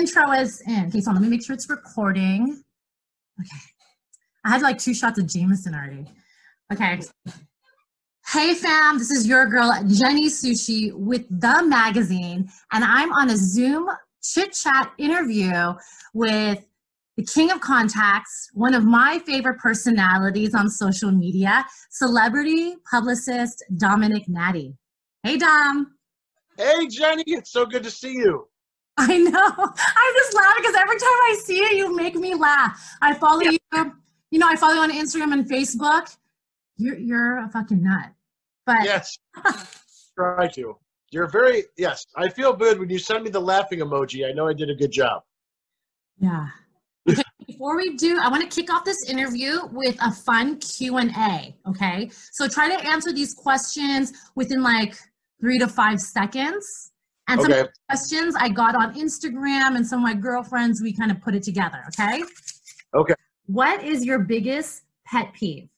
intro is in. Okay, so let me make sure it's recording. Okay. I had like two shots of Jameson already. Okay. Hey fam, this is your girl Jenny SuShe with The Magazine, and I'm on a Zoom chit chat interview with the king of contacts, one of my favorite personalities on social media, celebrity publicist Domenick Nati. Hey, Dom. Hey, Jenny, it's so good to see you. I know. I'm just laughing because every time I see you, you make me laugh. I follow yeah. you. You know, I follow you on Instagram and Facebook. You're you're a fucking nut. But yes, try to. You're very yes. I feel good when you send me the laughing emoji. I know I did a good job. Yeah. Okay, before we do, I want to kick off this interview with a fun Q and A. Okay, so try to answer these questions within like three to five seconds. And some okay. questions I got on Instagram and some of my girlfriends, we kind of put it together. Okay. Okay. What is your biggest pet peeve?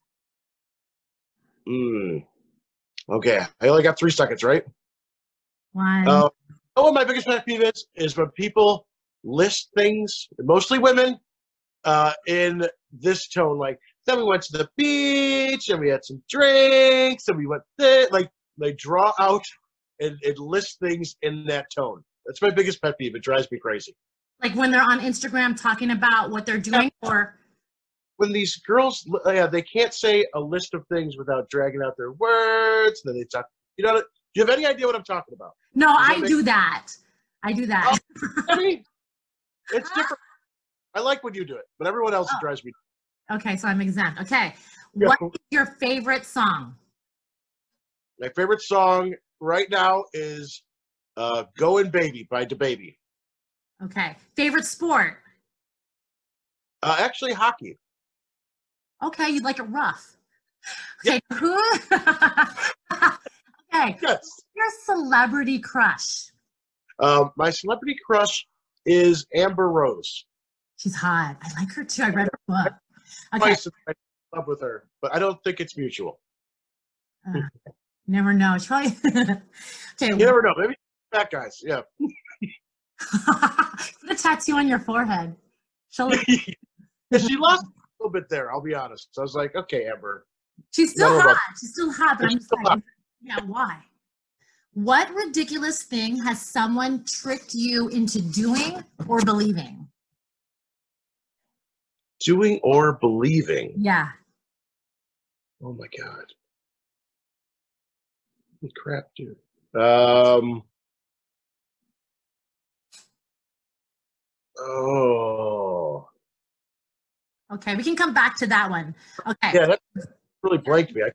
Mm. Okay, I only got three seconds, right? One. Uh, oh, my biggest pet peeve is is when people list things, mostly women, uh, in this tone, like then we went to the beach and we had some drinks and we went there, like they draw out and, and list things in that tone. That's my biggest pet peeve. It drives me crazy. Like when they're on Instagram talking about what they're doing, or when these girls, yeah, they can't say a list of things without dragging out their words. And then they talk. You know, do you have any idea what I'm talking about? No, I make- do that. I do that. Oh, I mean, it's different. I like when you do it, but everyone else oh. drives me. Okay, so I'm exempt. Okay, yeah. what is your favorite song? My favorite song right now is uh, "Going Baby" by DaBaby. Okay, favorite sport? Uh, actually, hockey. Okay, you'd like it rough. Okay, yeah. who? okay. Yes. Your celebrity crush. Um, my celebrity crush is Amber Rose. She's hot. I like her too. I read her book. Okay. I love with her, but I don't think it's mutual. Uh, never know. Try. okay. You never know. Maybe fat guys. Yeah. Put a tattoo on your forehead. She'll. she lost a little bit there. I'll be honest. So I was like, okay, Amber. She's still hot. She's still hot, but I'm just like, hot. yeah, why? What ridiculous thing has someone tricked you into doing or believing? Doing or believing? Yeah. Oh my god. Holy crap, dude. Um. Oh. Okay, we can come back to that one. Okay. Yeah, that really blanked me. I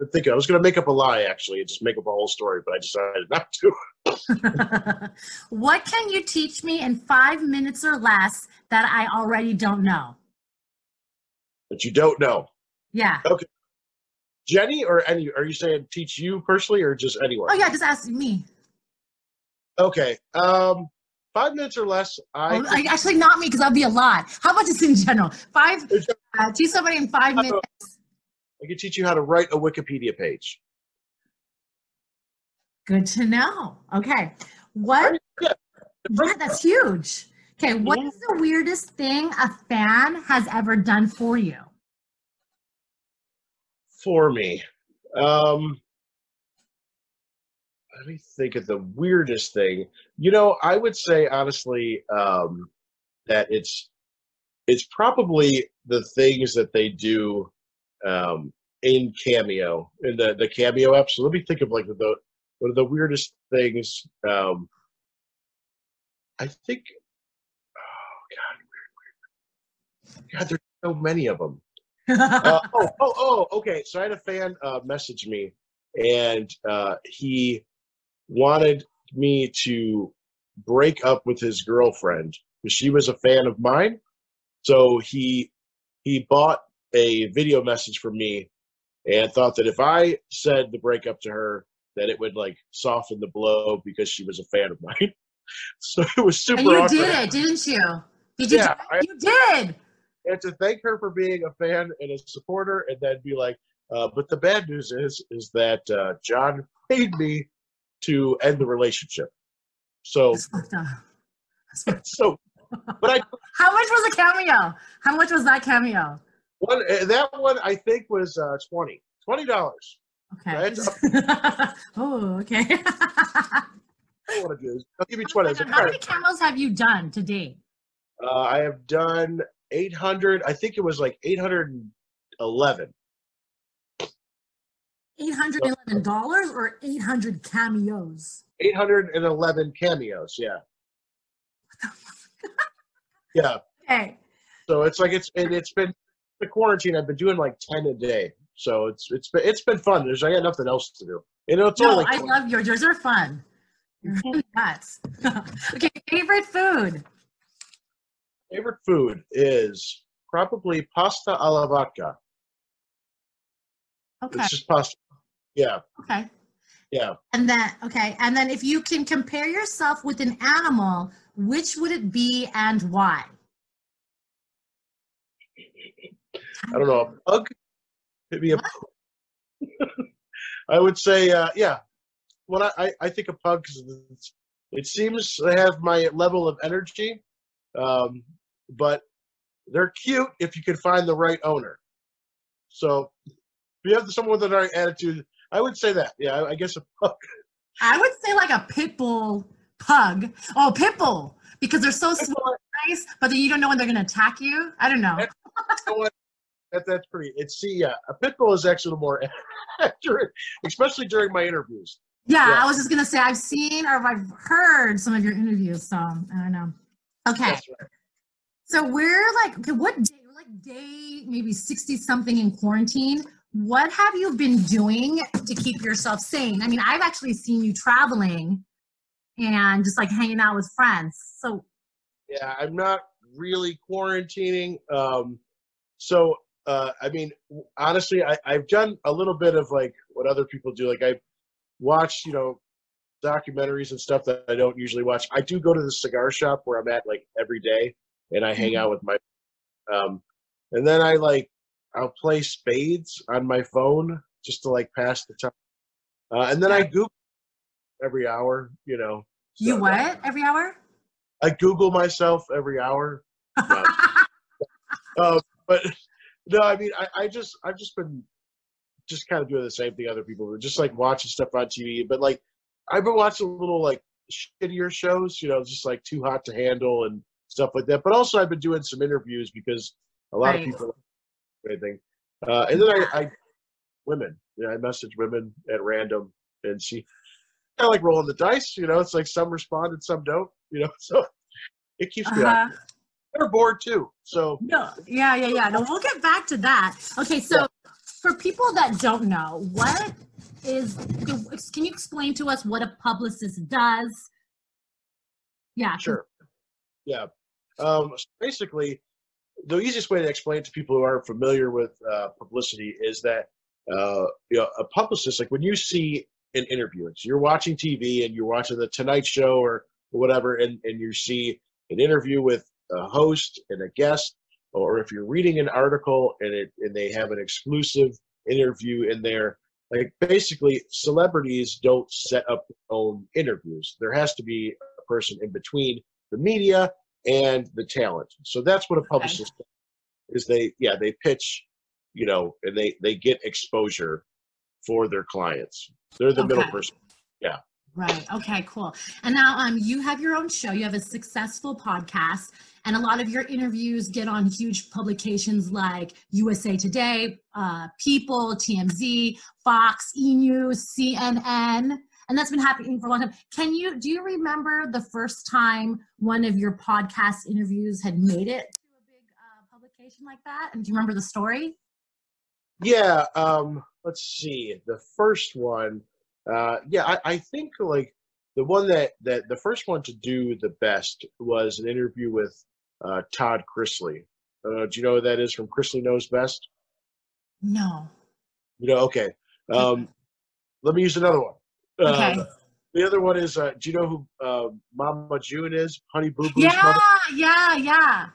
was thinking I was going to make up a lie actually and just make up a whole story, but I decided not to. what can you teach me in five minutes or less that I already don't know? That you don't know. Yeah. Okay. Jenny or any? Are you saying teach you personally or just anyone? Oh yeah, just ask me. Okay. Um, five minutes or less. I oh, actually not me because that'd be a lot. How about just in general? Five. Uh, teach somebody in five minutes. I can teach you how to write a Wikipedia page. Good to know. Okay, what? Yeah, that's huge. Okay, what is the weirdest thing a fan has ever done for you? For me, um, let me think of the weirdest thing. You know, I would say honestly um, that it's it's probably the things that they do um, in Cameo in the the Cameo app. So let me think of like the one of the weirdest things. Um, I think. Oh God, weird, weird. God, there's so many of them. Uh, oh, oh, oh, okay. So I had a fan uh, message me, and uh, he wanted me to break up with his girlfriend because she was a fan of mine. So he he bought a video message from me and thought that if I said the breakup to her, that it would like soften the blow because she was a fan of mine. so it was super. And you awkward. did it, didn't you? Did you? Yeah, I, you did. And to thank her for being a fan and a supporter, and then be like, uh, but the bad news is, is that uh, John paid me to end the relationship. So so, but I How much was a cameo? How much was that cameo? one uh, that one I think was uh, twenty. Twenty dollars. Okay. Oh, okay. I want to do. I'll give you twenty. How many cameos have you done to date? Uh, I have done eight hundred. I think it was like eight hundred and eleven. Eight hundred eleven dollars or eight hundred cameos? 811 cameos yeah yeah Okay. so it's like it's and it's been the quarantine i've been doing like 10 a day so it's it's been it's been fun there's i got nothing else to do you know it's No, like I love yours. Yours are fun. You're really nuts. okay, favorite food. Favorite food is probably pasta alla vodka. Okay. it's just pasta. Yeah. Okay. yeah. And then okay, and then if you can compare yourself with an animal, which would it be and why? i don't know a pug maybe a i would say uh yeah. Well i i, I think a pug 'cause it seems to have my level of energy um but they're cute if you can find the right owner so if you have someone with the right attitude i would say that yeah i, I guess a pug I would say like a pit bull pug. Oh, pit bull because they're so small and nice, but then you don't know when they're gonna attack you. I don't know. What? That, that's pretty. It's see, yeah, a pit bull is actually more accurate, especially during my interviews. Yeah, Yeah. I was just gonna say I've seen or I've heard some of your interviews, so I don't know. Okay, right. so we're like, okay, what day? Like day maybe sixty something in quarantine. What have you been doing to keep yourself sane? I mean, I've actually seen you traveling and just like hanging out with friends. So Yeah, I'm not really quarantining. Um, so uh, I mean, honestly, I, I've done a little bit of like what other people do. Like I've watched, you know, documentaries and stuff that I don't usually watch. I do go to the cigar shop where I'm at like every day, and I hang Mhm. out with my. Um, and then I like I'll play spades on my phone just to like pass the time. Uh, and then I Google every hour. You know. you what every hour? I Google myself every hour. Uh, but no, I mean, I, I just, I've just been just kind of doing the same thing other people were just like watching stuff on TV. But like, I've been watching a little like shittier shows, you know, just like Too Hot to Handle and stuff like that. But also, I've been doing some interviews because a lot Right. of people anything. Uh, and then I, I, women, you know, I message women at random and see, kind of like rolling the dice, you know, it's like some respond and some don't, you know, so it keeps me Uh-huh. They're bored too. So No, yeah, yeah, yeah. No, we'll get back to that. Okay, so for people that don't know, what is? Can you explain to us what a publicist does? Yeah, Sure. Yeah. Um, so basically, the easiest way to explain to people who aren't familiar with uh, publicity is that uh, you know, a publicist, like when you see an interview, so you're watching TV and you're watching the Tonight Show or whatever, and, and you see an interview with a host and a guest, or if you're reading an article and it and they have an exclusive interview in there, like basically celebrities don't set up their own interviews. There has to be a person in between the media and the talent. So that's what a publicist is. They yeah they pitch, you know, and they they get exposure for their clients. They're the middle person person. Right. Okay, cool. And now, um, you have your own show. You have a successful podcast, and a lot of your interviews get on huge publications like USA Today, uh, People, TMZ, Fox, E News, CNN. And that's been happening for a long time. Can you do you remember the first time one of your podcast interviews had made it to a big uh, publication like that? And do you remember the story? Yeah. Um. Let's see. The first one. Uh. Yeah. I, I think like the one that that the first one to do the best was an interview with uh, Todd Chrisley. Uh, do you know who that is from Chrisley Knows Best? No. You know. Okay. Um. Let me use another one. Uh, Okay. The other one is. Uh, do you know who uh, Mama June is? Honey Boo Boo's Yeah, mother. yeah, yeah.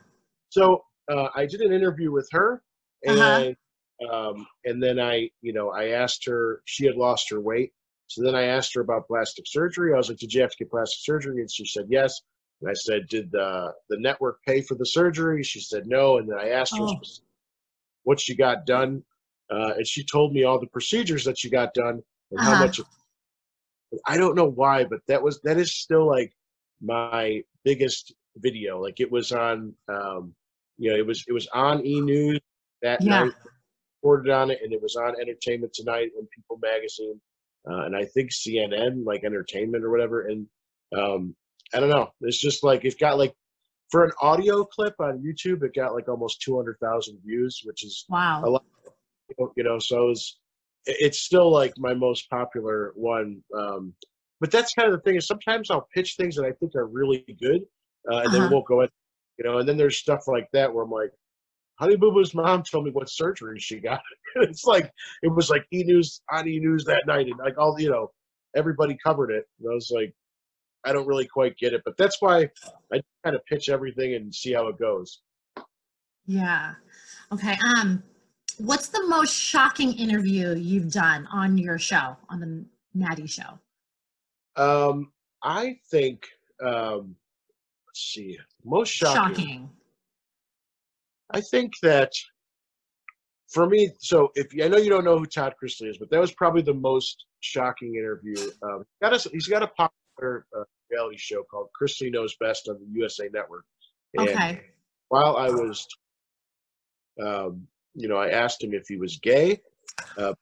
So uh, I did an interview with her, and Uh-huh. um, and then I, you know, I asked her. She had lost her weight, so then I asked her about plastic surgery. I was like, "Did you have to get plastic surgery?" And she said yes. And I said, "Did the the network pay for the surgery?" She said, "No." And then I asked her Oh. what she got done, uh, and she told me all the procedures that she got done and how Uh-huh. much. I don't know why, but that was that is still like my biggest video. Like it was on, um, you know, it was it was on E News that Yeah. night. Reported on it, and it was on Entertainment Tonight and People Magazine, uh, and I think CNN, like Entertainment or whatever. And um, I don't know. It's just like it's got like for an audio clip on YouTube, it got like almost two hundred thousand views, which is Wow. a lot. You know, so it's it's still like my most popular one. Um, but that's kind of the thing is sometimes I'll pitch things that I think are really good, uh, and then Uh-huh. we'll go in, you know, and then there's stuff like that where I'm like, Honey Boo Boo's mom told me what surgery she got. it's like it was like E News on E News that night, and like all you know, everybody covered it. And I was like, I don't really quite get it, but that's why I kind of pitch everything and see how it goes. Yeah. Okay. Um, what's the most shocking interview you've done on your show, on the Nati Show? Um, I think um, let's see, most shocking. Shocking. I think that for me, so if I know you don't know who Todd Chrisley is, but that was probably the most shocking interview. Um, got a, he's got a popular uh, reality show called Chrisley Knows Best on the USA Network. And Okay. while I was, um, you know, I asked him if he was gay, uh,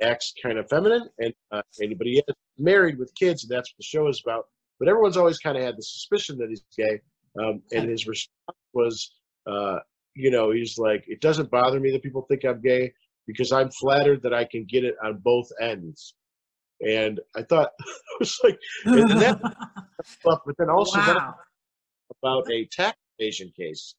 acts kind of feminine, and uh, anybody is married with kids, and that's what the show is about. But everyone's always kind of had the suspicion that he's gay, um, and his response was, uh, you know, he's like, it doesn't bother me that people think I'm gay because I'm flattered that I can get it on both ends. And I thought it was like, and that- but then also then wow. about a tax evasion case.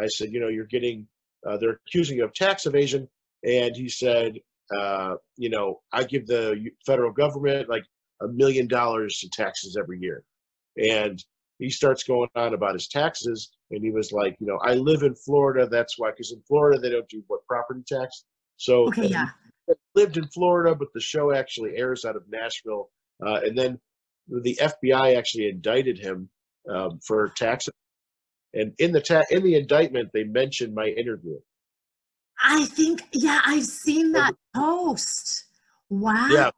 I said, you know, you're getting, uh, they're accusing you of tax evasion. And he said, uh, you know, I give the federal government like a million dollars in taxes every year. And he starts going on about his taxes. And he was like, you know, I live in Florida. That's why, because in Florida, they don't do what property tax. So Okay. Yeah. he lived in Florida, but the show actually airs out of Nashville. Uh, and then the FBI actually indicted him um, for tax. And in the ta- in the indictment, they mentioned my interview. I think, yeah, I've seen that post. Wow. Yeah.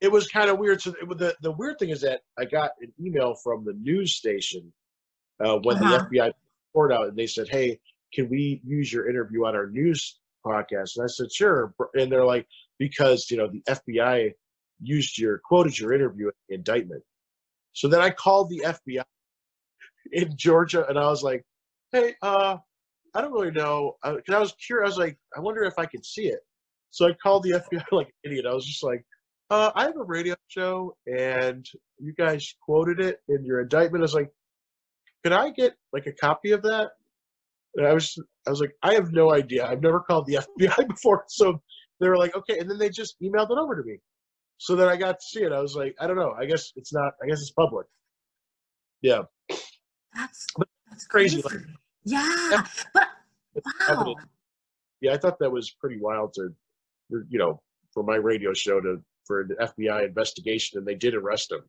It was kind of weird. So the the weird thing is that I got an email from the news station uh, when Uh-huh. the FBI poured out, and they said, "Hey, can we use your interview on our news podcast?" And I said, "Sure." And they're like, "Because you know the FBI used your quoted your interview in the indictment." So then I called the FBI in Georgia, and I was like, "Hey, uh, I don't really know," because I was curious. I was like, "I wonder if I could see it." So I called the FBI like an idiot. I was just like, uh, "I have a radio show, and you guys quoted it in your indictment." I was like, "Could I get like a copy of that?" And I was, I was like, "I have no idea. I've never called the FBI before." So they were like, "Okay," and then they just emailed it over to me. So then I got to see it. I was like, "I don't know. I guess it's not. I guess it's public." Yeah, That's, that's crazy, crazy. like- yeah. But wow. yeah. I thought that was pretty wild to, you know, for my radio show to for an FBI investigation, and they did arrest him.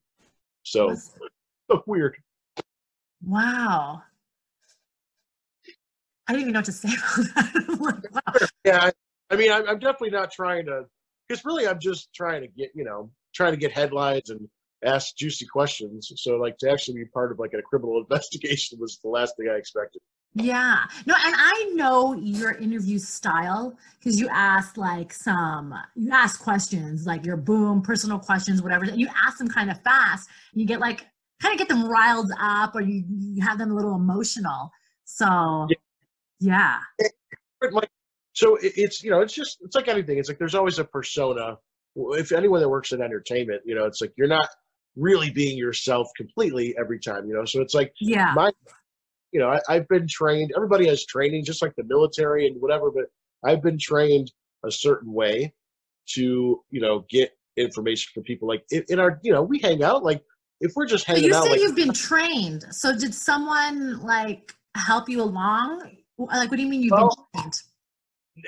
So weird. Wow. I didn't even know what to say about that. Like, wow. Yeah, I, I mean, I'm, I'm definitely not trying to, because really, I'm just trying to get, you know, trying to get headlines and ask juicy questions. So, like, to actually be part of like a criminal investigation was the last thing I expected. Yeah. No, and I know your interview style because you ask like some, you ask questions like your boom, personal questions, whatever. And you ask them kind of fast. You get like, kind of get them riled up or you, you have them a little emotional. So, yeah. Like, so it's you know, it's just it's like anything. It's like there's always a persona. If anyone that works in entertainment, you know, it's like you're not really being yourself completely every time. You know, so it's like Yeah. my you know I, i've been trained everybody has training just like the military and whatever but i've been trained a certain way to you know get information from people like in, in our you know we hang out like if we're just hanging you out say like you've been trained. So did someone like help you along? Like, what do you mean you've Well, been trained?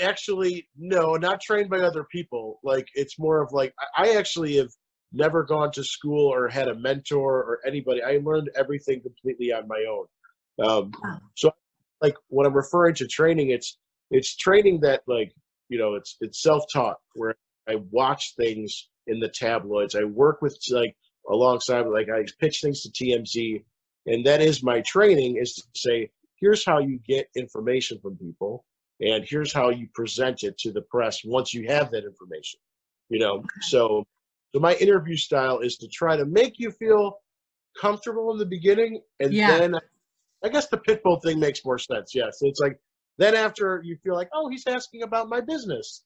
actually no not trained by other people like it's more of like i actually have never gone to school or had a mentor or anybody. I learned everything completely on my own. Um, Wow. So, like when I'm referring to training, it's it's training that like you know it's it's self taught where I watch things in the tabloids. I work with like alongside like I pitch things to TMZ, and that is my training is to say here's how you get information from people, and here's how you present it to the press once you have that information. You know, so so my interview style is to try to make you feel comfortable in the beginning, and Yeah. then I guess the pitbull thing makes more sense. Yes, it's like then after you feel like, oh, he's asking about my business,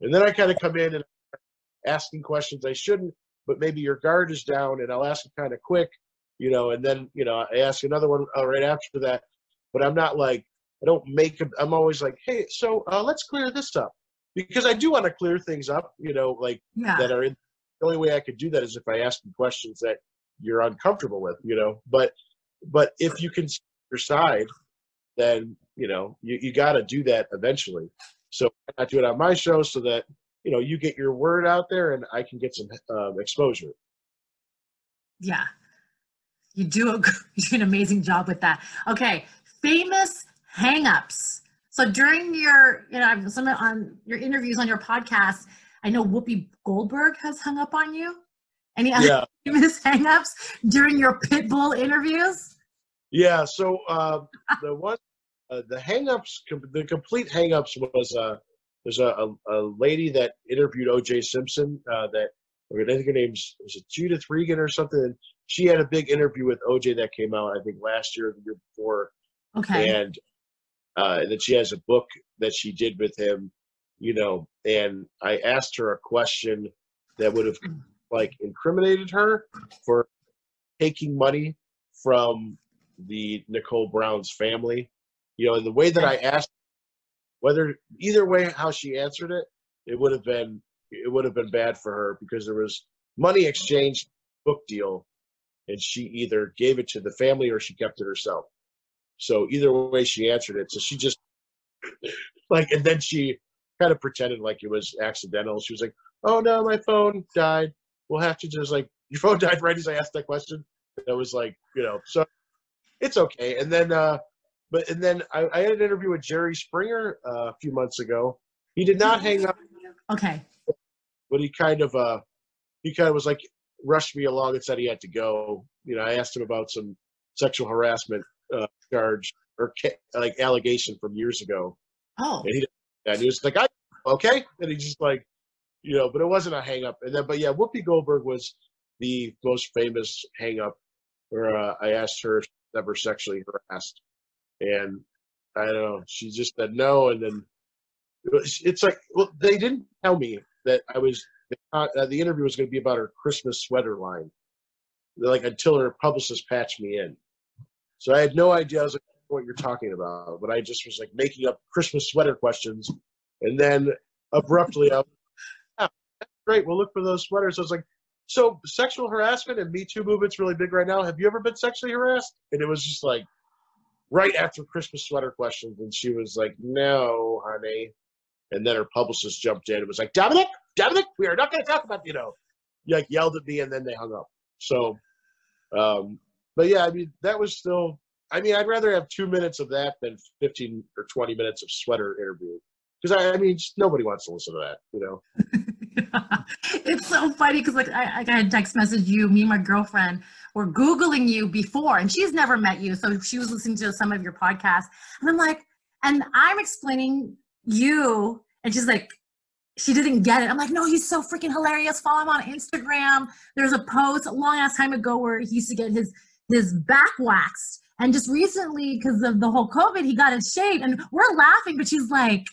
and then I kind of come in and asking questions I shouldn't, but maybe your guard is down, and I'll ask it kind of quick, you know, and then you know I ask another one uh, right after that, but I'm not like I don't make. a- I'm always like, hey, so uh, let's clear this up because I do want to clear things up, you know, like Yeah. that are in. The only way I could do that is if I ask you questions that you're uncomfortable with, you know. But but if you can your side, then you know you, you got to do that eventually. So I do it on my show so that you know you get your word out there and I can get some um, exposure. Yeah. You do a you do an amazing job with that. Okay, famous hangups. So during your, you know, some on your interviews on your podcast, I know Whoopi Goldberg has hung up on you. Any other Yeah, famous hangups during your Pitbull interviews? Yeah. So uh, the one, uh, the hangups, the complete hangups was uh, there's a, a, a lady that interviewed O.J. Simpson uh, that I think her name's was it Judith Regan or something. And she had a big interview with O.J. that came out I think last year or the year before. Okay. and uh, that she has a book that she did with him, you know. And I asked her a question that would have like incriminated her for taking money from the Nicole Brown's family, you know. And the way that I asked, whether either way how she answered it, it would have been it would have been bad for her because there was money exchanged book deal, and she either gave it to the family or she kept it herself. So either way she answered it. So she just like and then she kind of pretended like it was accidental. She was like, Oh no, my phone died. We'll have to just like your phone died right as I asked that question. That was like, you know, so it's okay. And then uh but and then I, I had an interview with Jerry Springer uh, a few months ago. He did not hang up, Okay. but he kind of uh he kind of was like rushed me along and said he had to go. You know, I asked him about some sexual harassment uh, charge or ca- like allegation from years ago, Oh. and he and he was like, "I okay," and he just like, you know, but it wasn't a hang up. And then, but yeah, Whoopi Goldberg was the most famous hang up where uh, I asked her if ever sexually harassed, and I don't know, she just said no, and then it's like, well, they didn't tell me that I was uh, the interview was going to be about her Christmas sweater line, like until her publicist patched me in. So I had no idea like, what you're talking about, but I just was like making up Christmas sweater questions, and then abruptly, I was, yeah, that's great. We'll look for those sweaters. I was like, so sexual harassment and Me Too movement's really big right now. Have you ever been sexually harassed? And it was just like right after Christmas sweater questions, and she was like, no, honey. And then her publicist jumped in and was like, Domenick, Domenick, we are not going to talk about, you know, like yelled at me, and then they hung up. So, um, but yeah, I mean, that was still. I mean, I'd rather have two minutes of that than fifteen or twenty minutes of sweater interview because I, I mean, just nobody wants to listen to that, you know. it's so funny because like I, I had text message you, me and my girlfriend were Googling you before and she's never met you. So she was listening to some of your podcasts. And I'm like, and I'm explaining you, and she's like, she didn't get it. I'm like, no, he's so freaking hilarious. Follow him on Instagram. There's a post a long ass time ago where he used to get his his back waxed. And just recently, because of the whole COVID, he got it shaved. And we're laughing, but she's like,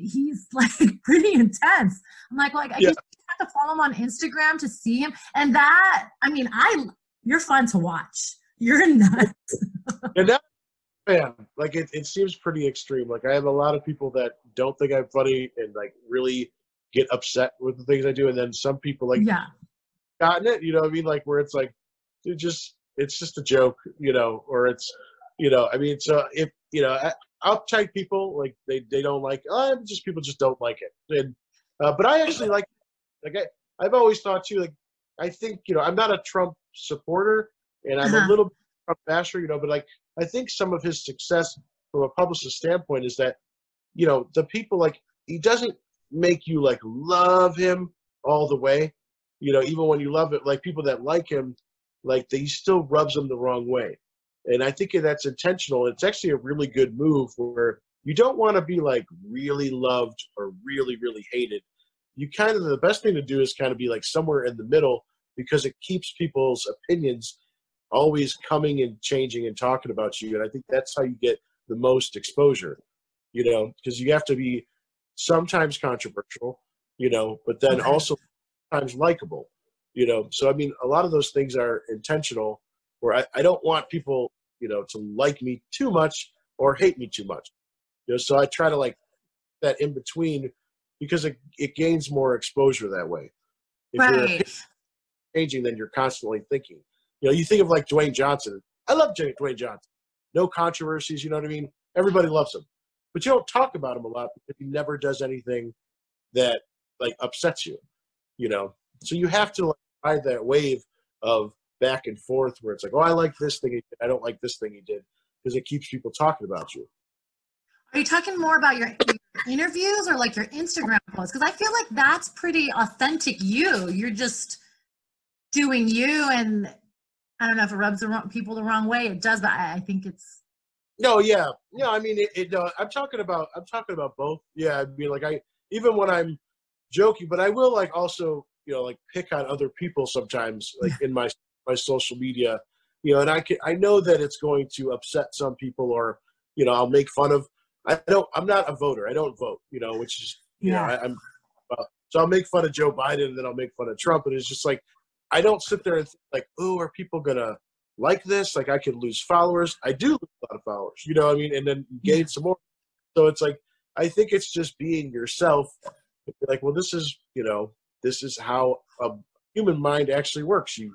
he's like pretty intense. I'm like, like I Yeah. just have to follow him on Instagram to see him. And that, I mean, I you're fun to watch. You're nuts. And that, man, like it, it seems pretty extreme. Like I have a lot of people that don't think I'm funny and like really get upset with the things I do, and then some people like yeah. gotten it. You know what I mean? Like where it's like, dude, just it's just a joke, you know, or it's, you know, I mean, so if you know, uptight people like they they don't like. Uh, just people just don't like it. And uh, but I actually like, like I, I've always thought too, like I think you know I'm not a Trump supporter, and I'm Uh-huh. a little Trump basher, you know, but like I think some of his success from a publicist standpoint is that you know the people like he doesn't make you like love him all the way, you know, even when you love it, like people that like him, like he still rubs them the wrong way, and I think that's intentional. It's actually a really good move where you don't want to be like really loved or really really hated. You kind of the best thing to do is kind of be like somewhere in the middle because it keeps people's opinions always coming and changing and talking about you and i think that's how you get the most exposure you know because you have to be sometimes controversial you know but then Okay. also sometimes likable you know so i mean a lot of those things are intentional where I, I don't want people you know to like me too much or hate me too much you know so i try to like that in between because it, it gains more exposure that way if you're Right. changing than you're constantly thinking. You know, you think of like Dwayne Johnson. I love Dwayne Johnson. No controversies, you know what I mean? Everybody loves him. But you don't talk about him a lot because he never does anything that like upsets you, you know? So you have to like ride that wave of back and forth where it's like, oh, I like this thing. I don't like this thing he did because it keeps people talking about you. Are you talking more about your, interviews or like your Instagram posts? Because I feel like that's pretty authentic you. You're just doing you, and I don't know if it rubs the wrong, people the wrong way. It does, but I, I think it's No, yeah, yeah. I mean, it. it uh, I'm talking about. I'm talking about both. Yeah, I mean, like I even when I'm joking, but I will like also, you know, like pick on other people sometimes, like in my my social media, you know, and I can I know that it's going to upset some people, or you know, I'll make fun of. I don't. I'm not a voter. I don't vote. You know, which is you know, Yeah. I, I'm. Uh, so I'll make fun of Joe Biden, and then I'll make fun of Trump, and it's just like I don't sit there and think like, oh, are people gonna like this? Like I could lose followers. I do lose a lot of followers, you know what I mean? And then gain some more. So it's like I think it's just being yourself. Like, well, this is you know, this is how a human mind actually works. You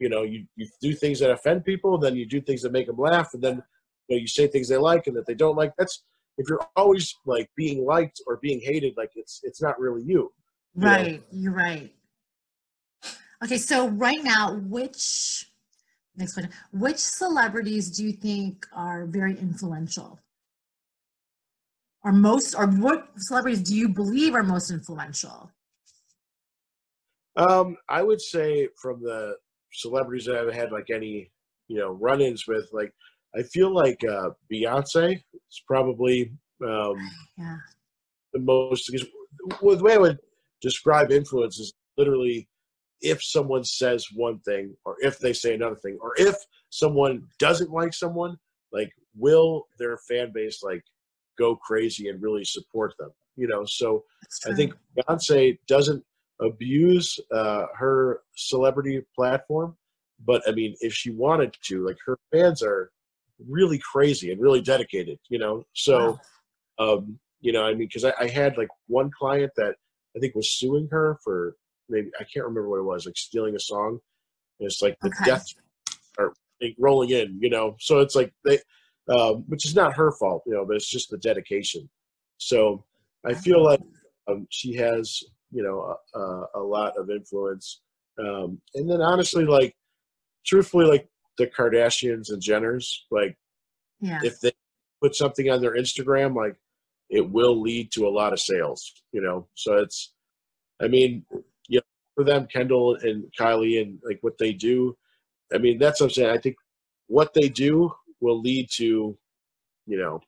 you know, you, you do things that offend people, then you do things that make them laugh, and then you know, you say things they like and that they don't like. That's if you're always like being liked or being hated, like it's it's not really you. Yeah. right. You're right. Okay, so right now, which next question? Which celebrities do you think are very influential? Or most, or what celebrities do you believe are most influential? Um, I would say from the celebrities that I've had like any, you know, run-ins with, like I feel like uh, Beyonce is probably um, Yeah. the most. Because well, the way I would describe influence is literally if someone says one thing, or if they say another thing, or if someone doesn't like someone, like will their fan base like go crazy and really support them? You know, so I think Beyonce doesn't abuse uh, her celebrity platform, but I mean, if she wanted to, like her fans are really crazy and really dedicated, you know. So, um, you know, I mean, because I, I had like one client that I think was suing her for maybe I can't remember what it was, like stealing a song. And it's like the Okay. death are like, rolling in, you know. So it's like they, um, which is not her fault, you know, but it's just the dedication. So I feel like um, she has, you know, a, a, lot of influence. Um, and then honestly, like, truthfully, like the Kardashians and Jenners, like, yeah. if they put something on their Instagram, like, it will lead to a lot of sales, you know. So it's, I mean, you know, for them, Kendall and Kylie and like what they do, I mean, that's what I'm saying. I think what they do will lead to, you know,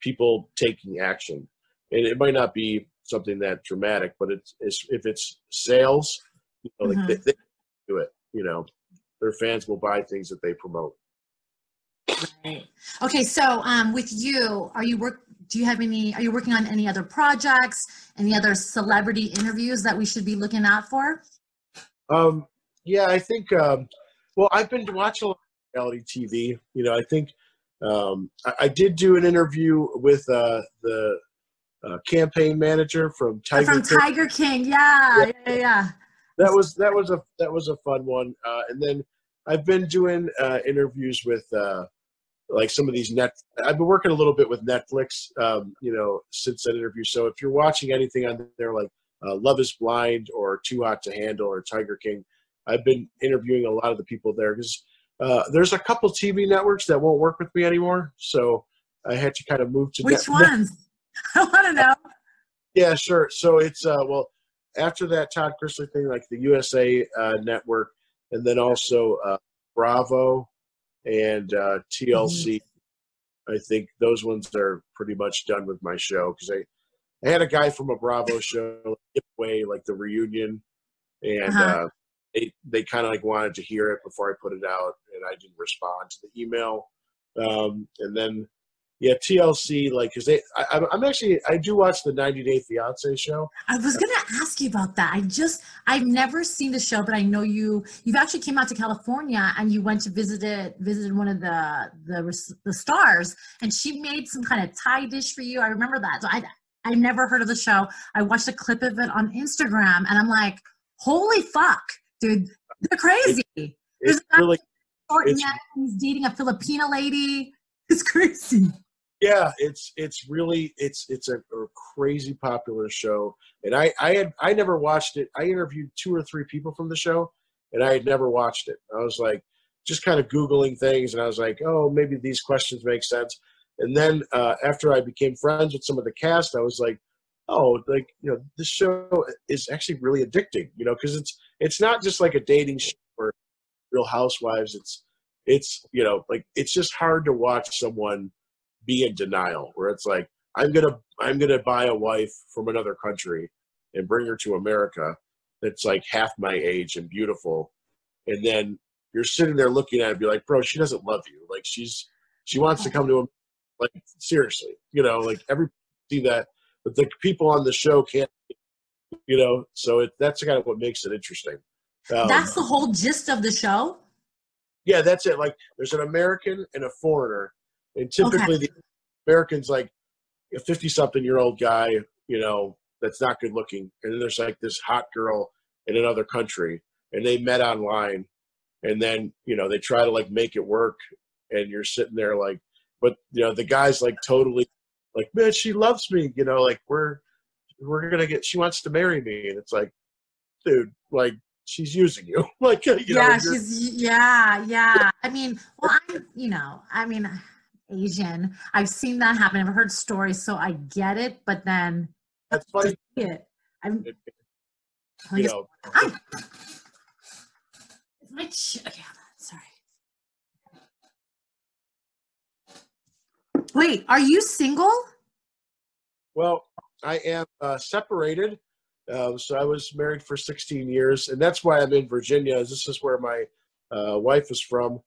people taking action. And it might not be something that dramatic, but it's, it's if it's sales, you know, like Mhm. they, they do it, you know, their fans will buy things that they promote. Right. Okay, so um, with you, are you work? Do you have any? Are you working on any other projects? Any other celebrity interviews that we should be looking out for? Um, yeah, I think. Um, well, I've been watching a lot of reality TV. You know, I think um, I, I did do an interview with uh, the uh, campaign manager from Tiger. From King. Tiger King, yeah, yeah, yeah. yeah. that was that was a that was a fun one. Uh, and then I've been doing uh, interviews with uh, like some of these net. I've been working a little bit with Netflix, um, you know, since that interview. So if you're watching anything on there like uh, Love Is Blind or Too Hot to Handle or Tiger King, I've been interviewing a lot of the people there because uh, there's a couple TV networks that won't work with me anymore. So I had to kind of move to which net- ones? I want to know. Yeah, sure. So it's uh, well after that Todd Chrisley thing, like the USA uh, network, and then also uh, Bravo and uh, TLC. Mm-hmm. I think those ones are pretty much done with my show because I, I had a guy from a Bravo show give away like the reunion, and uh-huh. uh, they they kind of like wanted to hear it before I put it out, and I didn't respond to the email. Um, and then yeah, TLC, like, cause they, I, I'm actually, I do watch the 90 Day Fiance show. I was gonna ask you about that. I just, I've never seen the show, but I know you, you've actually came out to California and you went to visit it, visited one of the, the, the stars, and she made some kind of Thai dish for you. I remember that. So I, I never heard of the show. I watched a clip of it on Instagram, and I'm like, holy fuck, dude, they're crazy. It, it's really. It's, dating a Filipina lady. It's crazy yeah it's it's really it's it's a, a, crazy popular show. And i i had i never watched it. I interviewed two or three people from the show and i had never watched it. I was like just kind of googling things and i was like oh maybe these questions make sense. And then uh, after i became friends with some of the cast i was like oh like you know this show is actually really addicting you know because it's it's not just like a dating show or real housewives. It's it's you know like it's just hard to watch someone be in denial where it's like i'm gonna i'm gonna buy a wife from another country and bring her to america that's like half my age and beautiful. And then you're sitting there looking at it and be like bro she doesn't love you. Like she's she wants to come to him like seriously you know like every see that but the people on the show can't you know so it, that's kind of what makes it interesting. Um, that's the whole gist of the show? Yeah that's it. Like there's an american and a foreigner and typically okay. the Americans like a 50 something year old guy, you know, that's not good looking. And then there's like this hot girl in another country and they met online and then, you know, they try to like make it work and you're sitting there like, but you know, the guy's like totally like, man, she loves me, you know, like we're, we're going to get, she wants to marry me. And it's like, dude, like she's using you. like, you yeah, know, she's, yeah, yeah. I mean, well, I'm, you know, I mean, Asian. I've seen that happen. I've heard stories, so I get it. But then that's funny. It. I'm. It, you know. I, my ch- okay, sorry. Wait, are you single? Well, I am uh, separated. Uh, so I was married for 16 years, and that's why I'm in Virginia. This is where my uh, wife is from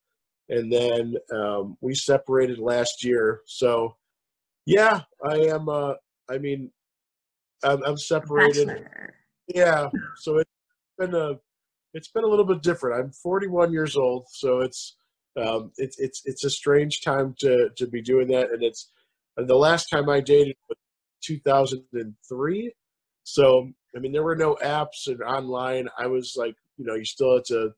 and then um, we separated last year. So, yeah, I am. Uh, I mean, I'm, I'm separated. Bachelor. Yeah, so it's been a it's been a little bit different. I'm 41 years old, so it's um, it's it's it's a strange time to to be doing that, and it's and the last time I dated was 2003. So I mean, there were no apps and online. I was like, you know, you still had to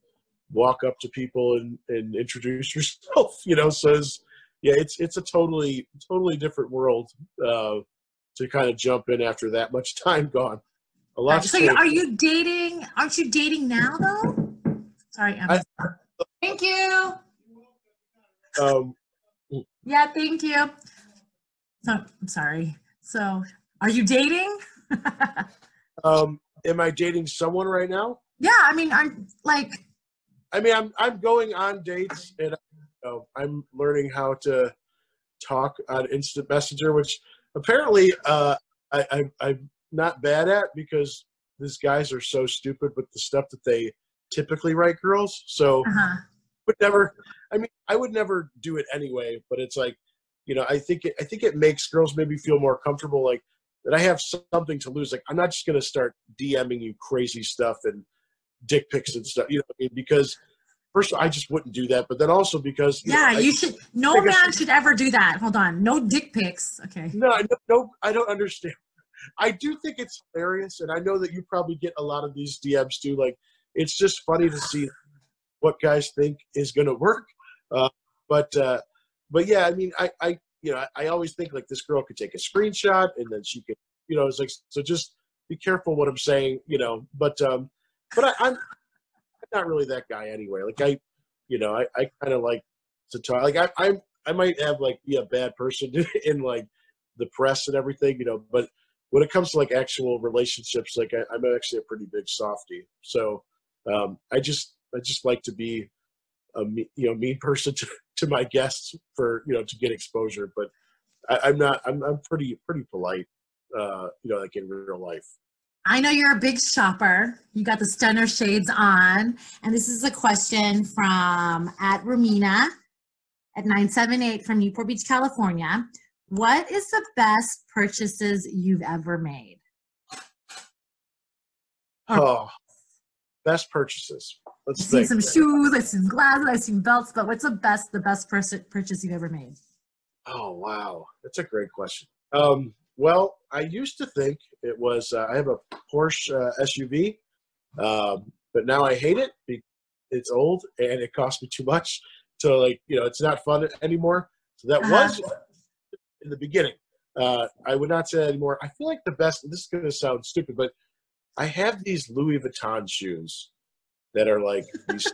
walk up to people and, and introduce yourself, you know, says, yeah, it's, it's a totally, totally different world, uh, to kind of jump in after that much time gone. A lot. So are you dating? Aren't you dating now though? Sorry, Emma. I, thank you. Um, yeah, thank you. So I'm sorry. So are you dating? um, am I dating someone right now? Yeah, I mean, I'm like I mean, I'm I'm going on dates and you know, I'm learning how to talk on instant messenger, which apparently uh, I, I am not bad at because these guys are so stupid with the stuff that they typically write girls. So uh-huh. would never. I mean, I would never do it anyway. But it's like, you know, I think it, I think it makes girls maybe feel more comfortable, like that I have something to lose. Like I'm not just gonna start DMing you crazy stuff and dick pics and stuff. You know, I mean, because first all, I just wouldn't do that, but then also because yeah, you, know, you I, should. No man should ever do that. Hold on, no dick pics. Okay. No, no, no, I don't understand. I do think it's hilarious, and I know that you probably get a lot of these DMs too. Like, it's just funny to see what guys think is going to work. Uh, but uh, but yeah, I mean, I, I you know, I, I always think like this girl could take a screenshot and then she could, you know, it's like so just be careful what I'm saying, you know. But um, but I, I'm not really that guy anyway. Like I, you know, I, I kind of like to talk. Like I, I, I might have like be a bad person in like the press and everything, you know, but when it comes to like actual relationships, like I, am actually a pretty big softy. So um, I just, I just like to be a you know mean person to, to my guests for you know to get exposure. But I, am not. I'm, I'm pretty pretty polite. Uh, you know, like in real life. I know you're a big shopper. You got the stunner shades on. And this is a question from at Romina at 978 from Newport Beach, California. What is the best purchases you've ever made? Oh, best purchases. Let's see. I've seen some shoes, I've seen glasses, I've seen belts, but what's the best the best purchase you've ever made? Oh wow, that's a great question. Um, well, I used to think it was. Uh, I have a Porsche uh, SUV, um, but now I hate it. Because it's old and it costs me too much. So like you know, it's not fun anymore. So that uh-huh. was in the beginning. Uh, I would not say that anymore. I feel like the best. This is going to sound stupid, but I have these Louis Vuitton shoes that are like these,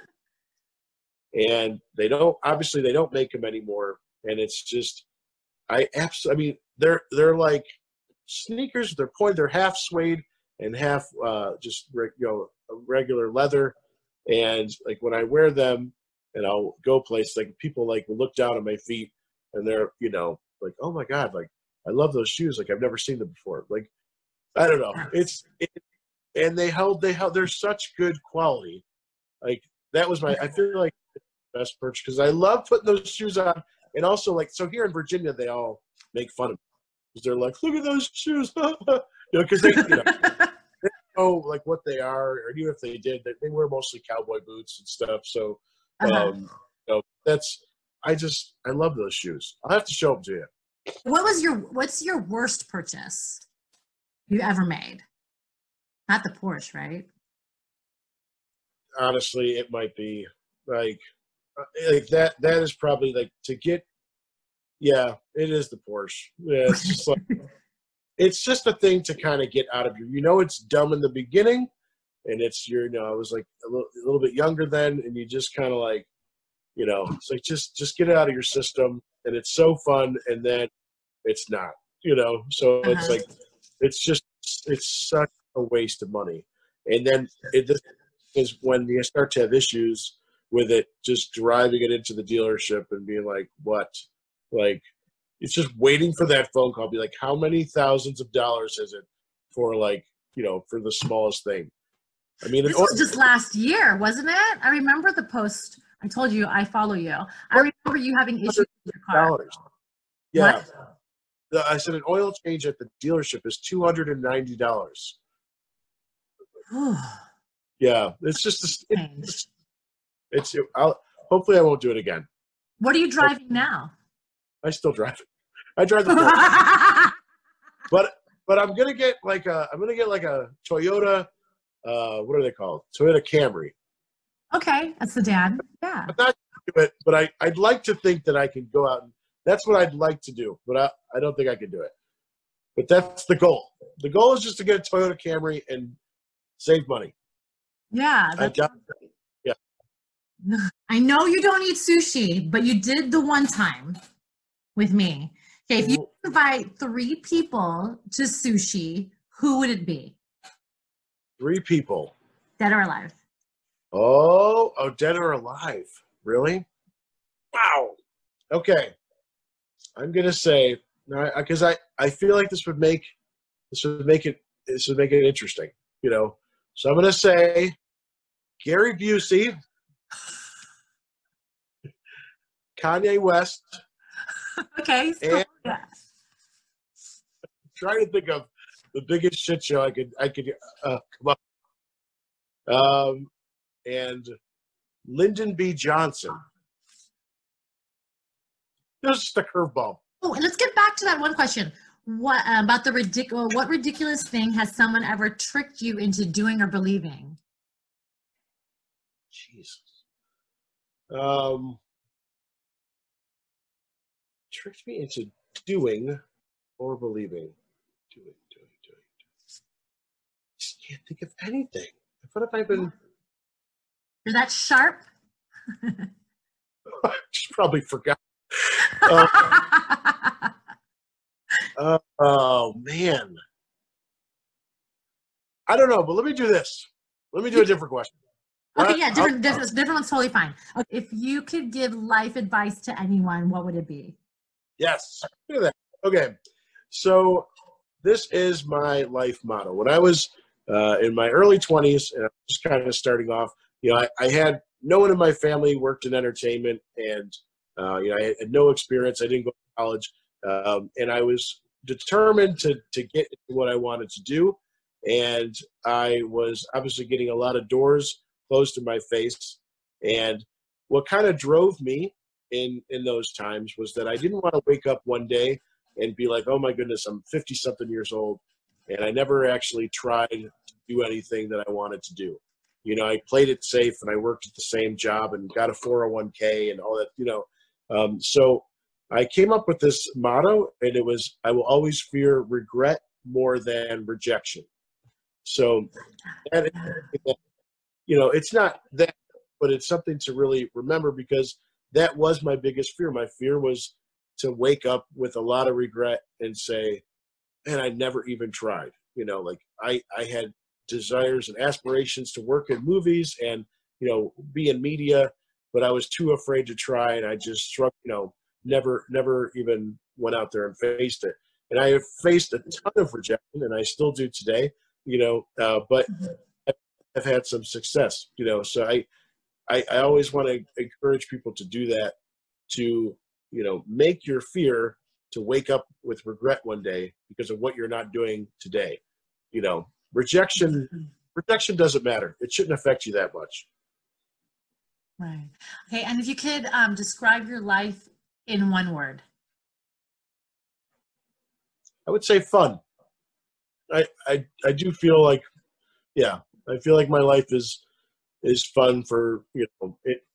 and they don't. Obviously, they don't make them anymore, and it's just. I absolutely. I mean, they're they're like sneakers. They're pointed. They're half suede and half uh, just you know regular leather. And like when I wear them, and I'll go places, like people like will look down at my feet, and they're you know like, oh my god, like I love those shoes. Like I've never seen them before. Like I don't know. It's it, and they held they held they're such good quality. Like that was my I feel like best purchase because I love putting those shoes on. And also like so here in Virginia they all make fun of me they're like, look at those shoes, you know, because they, you know, they know like what they are, or even if they did, they, they wear mostly cowboy boots and stuff. So uh-huh. um, you know, that's I just I love those shoes. I'll have to show them to you. What was your what's your worst purchase you ever made? Not the Porsche, right? Honestly, it might be like uh, like that. That is probably like to get. Yeah, it is the Porsche. Yeah, it's just like it's just a thing to kind of get out of you. You know, it's dumb in the beginning, and it's your. You know, I was like a little, a little bit younger then, and you just kind of like you know, it's like just just get it out of your system, and it's so fun, and then it's not. You know, so uh-huh. it's like it's just it's such a waste of money. And then it is when you start to have issues with it, just driving it into the dealership and being like, "What?" Like it's just waiting for that phone call. Be like, "How many thousands of dollars is it for like you know for the smallest thing?" I mean, this was just last year, wasn't it? I remember the post I told you I follow you. I remember you having issues with your car. Yeah. I said an oil change at the dealership is two hundred and ninety dollars. yeah, it's just it's, it's I'll, hopefully I won't do it again. What are you driving now? I still drive. I drive the but but I'm gonna get like a I'm gonna get like a Toyota. Uh, what are they called? Toyota Camry. Okay, that's the dad. Yeah. I'm not do it, but I, I'd like to think that I can go out and that's what I'd like to do, but I, I don't think I can do it. But that's the goal. The goal is just to get a Toyota Camry and save money. Yeah. I got, yeah. I know you don't eat sushi, but you did the one time with me. Okay, if you invite three people to sushi, who would it be? Three people. Dead or alive. Oh, oh, dead or alive? Really? Wow. Okay. I'm gonna say because I, I feel like this would make this would make it this would make it interesting, you know. So I'm gonna say Gary Busey, Kanye West. Okay. So, trying to think of the biggest shit show I could I could uh, come up. Um, and Lyndon B. Johnson. This is the curveball. Oh, and let's get back to that one question. What uh, about the ridiculous? What ridiculous thing has someone ever tricked you into doing or believing? Jesus. Um, tricked me into doing or believing. Doing, doing, doing. doing. Just can't think of anything. What have I been? You're that sharp. Just probably forgot. Uh, uh, oh man, I don't know, but let me do this. Let me do a different question. okay, yeah, different, different, different one's totally fine. If you could give life advice to anyone, what would it be? Yes. Look at that. Okay. So this is my life motto. When I was uh, in my early 20s and I was just kind of starting off, you know, I, I had no one in my family worked in entertainment and, uh, you know, I had no experience. I didn't go to college. Um, and I was determined to, to get what I wanted to do. And I was obviously getting a lot of doors closed in my face. And what kind of drove me in in those times was that I didn't want to wake up one day and be like, "Oh my goodness, I'm 50 something years old," and I never actually tried to do anything that I wanted to do. You know, I played it safe and I worked at the same job and got a 401k and all that. You know, um, so I came up with this motto, and it was, "I will always fear regret more than rejection." So, that, you know, it's not that, but it's something to really remember because that was my biggest fear. My fear was to wake up with a lot of regret and say, man, I never even tried. You know, like I, I had desires and aspirations to work in movies and, you know, be in media, but I was too afraid to try. And I just struck, you know, never, never even went out there and faced it. And I have faced a ton of rejection and I still do today, you know, uh, but I've had some success, you know, so I, I, I always want to encourage people to do that to you know make your fear to wake up with regret one day because of what you're not doing today. You know rejection rejection doesn't matter. It shouldn't affect you that much. Right. Okay, and if you could um, describe your life in one word. i would say fun. I i, I do feel like yeah i feel like my life is is fun for you know it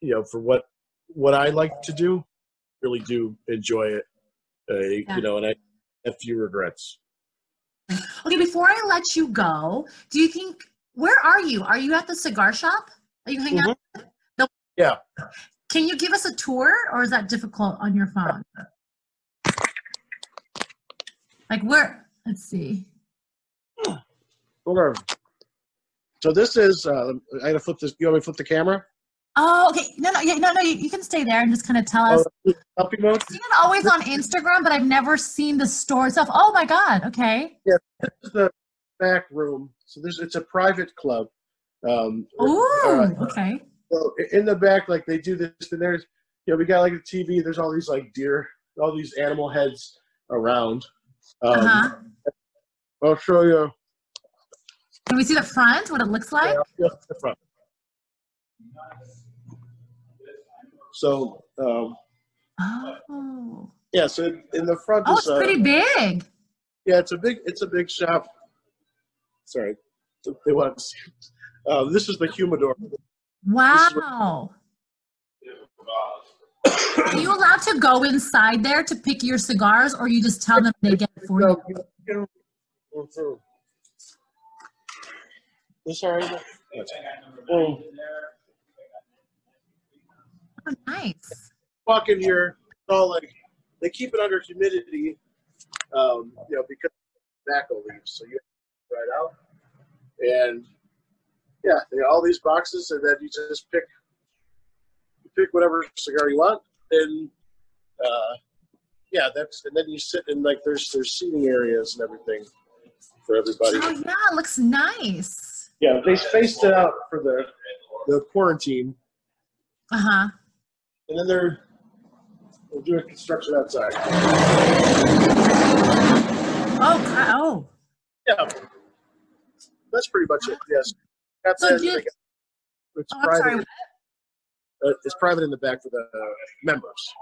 you know for what what i like to do really do enjoy it uh, Yeah. you know and i have few regrets Okay, before I let you go, do you think where are you? Are you at the cigar shop? Are you hanging out? The- Yeah. Can you give us a tour, or is that difficult on your phone? Like where? Let's see. Sure. So this is. Uh, I gotta flip this. You want me to flip the camera? Oh, okay. No, no, yeah, no, no. You, you can stay there and just kind of tell us. Oh. I've seen it always on Instagram, but I've never seen the store itself. Oh my god. Okay. Yeah, this is the back room. So this it's a private club. Um, Ooh. uh, Okay. so in the back, like they do this, and there's, you know, we got like a TV. There's all these like deer, all these animal heads around. Um, Uh huh. I'll show you. Can we see the front? What it looks like? Yeah, the front. So um, Oh. yeah, so in the front Oh, is it's uh, pretty big. Yeah, it's a big it's a big shop. Sorry, they want to see. Uh, this is the humidor. Wow. Are you allowed to go inside there to pick your cigars, or you just tell them they get it for you? This all right? Boom. Oh, nice. Walk in here. It's all like they keep it under humidity, um, you know, because tobacco leaves. So you right out, and yeah, they got all these boxes, and then you just pick you pick whatever cigar you want, and uh, yeah, that's and then you sit in like there's there's seating areas and everything for everybody. Oh yeah, it looks nice. Yeah, they spaced it out for the the quarantine, Uh huh. and then they're they're doing construction outside. Oh, oh. Yeah, that's pretty much it. Yes, got So you- it's Oh, sorry. private. Uh, it's private in the back for the uh, members.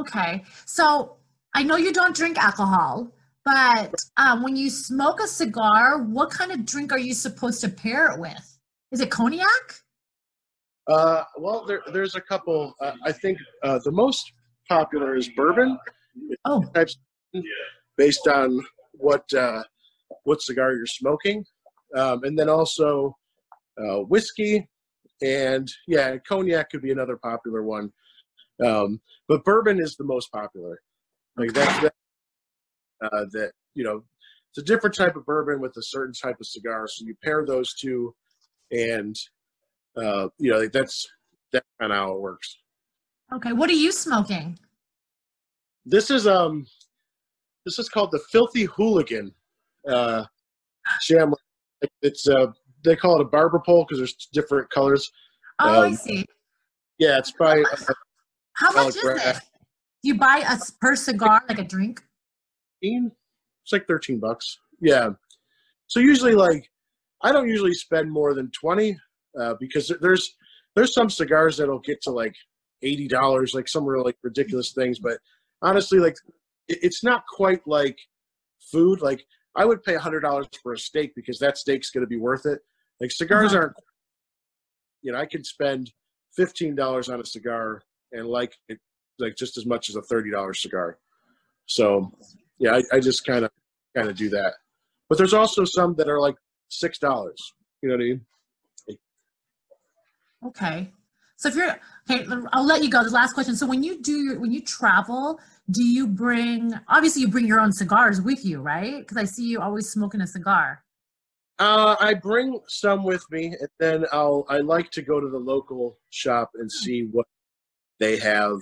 Okay. So I know you don't drink alcohol, but um, when you smoke a cigar, what kind of drink are you supposed to pair it with? Is it cognac? Uh, well, there, there's a couple. Uh, I think uh, the most popular is bourbon. Oh, types based on what uh, what cigar you're smoking, um, and then also uh, whiskey, and yeah, cognac could be another popular one. Um, but bourbon is the most popular. Like that's that, uh, that you know, it's a different type of bourbon with a certain type of cigar. So you pair those two, and uh, you know, that's that's kind of how it works. Okay, what are you smoking? This is um, this is called the Filthy Hooligan. Uh, sham. It's uh, they call it a barber pole because there's different colors. Oh, I Um, see. Yeah, it's probably How oh, much is it? You buy a per cigar, like a drink? 13 it's like 13 bucks. Yeah. So usually like i don't usually spend more than 20 uh, because there's there's some cigars that'll get to like $80 like some really ridiculous things but honestly like it, it's not quite like food. Like i would pay $100 for a steak because that steak's going to be worth it. Like cigars Uh-huh. aren't you know i can spend $15 on a cigar and like it like just as much as a $30 cigar. So yeah, I, I just kind of kind of do that. But there's also some that are like six dollars. You know what I mean? Okay. So if you're okay, I'll let you go. The last question. So when you do your when you travel, do you bring obviously you bring your own cigars with you, right? Because I see you always smoking a cigar. Uh, I bring some with me, and then I'll I like to go to the local shop and see what they have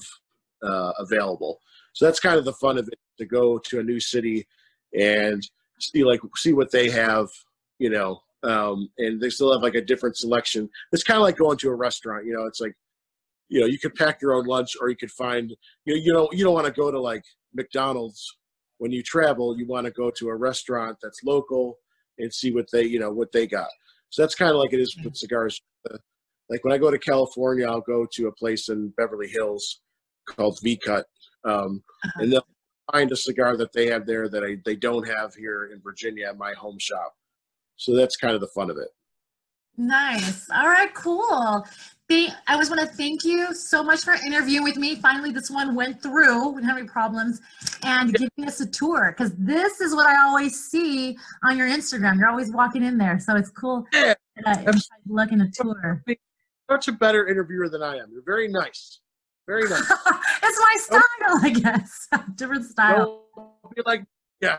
uh, available. So that's kind of the fun of it to go to a new city and see like see what they have, you know. Um, and they still have like a different selection. It's kind of like going to a restaurant, you know. It's like you know you could pack your own lunch, or you could find you know you know you don't want to go to like McDonald's when you travel. You want to go to a restaurant that's local and see what they you know what they got. So that's kind of like it is with cigars. Like when I go to California, I'll go to a place in Beverly Hills called V Cut, um, and they'll find a cigar that they have there that I, they don't have here in Virginia at my home shop. So that's kind of the fun of it. Nice. All right, cool. Thank, I always want to thank you so much for interviewing with me. Finally, this one went through. We didn't have any problems, and giving us a tour because this is what I always see on your Instagram. You're always walking in there, so it's cool. Yeah, Uh, looking a tour. Such a better interviewer than I am. You're very nice. Very nice. it's my style, I guess. Different style. Don't be like, yeah.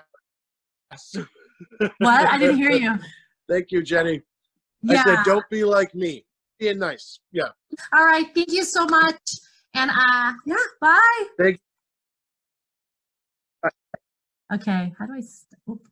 What? I didn't hear you. Thank you, Jenny. Yeah. I said, don't be like me. Being nice. Yeah. All right. Thank you so much. And uh, yeah. Bye. Thank- Okay. How do I? St-.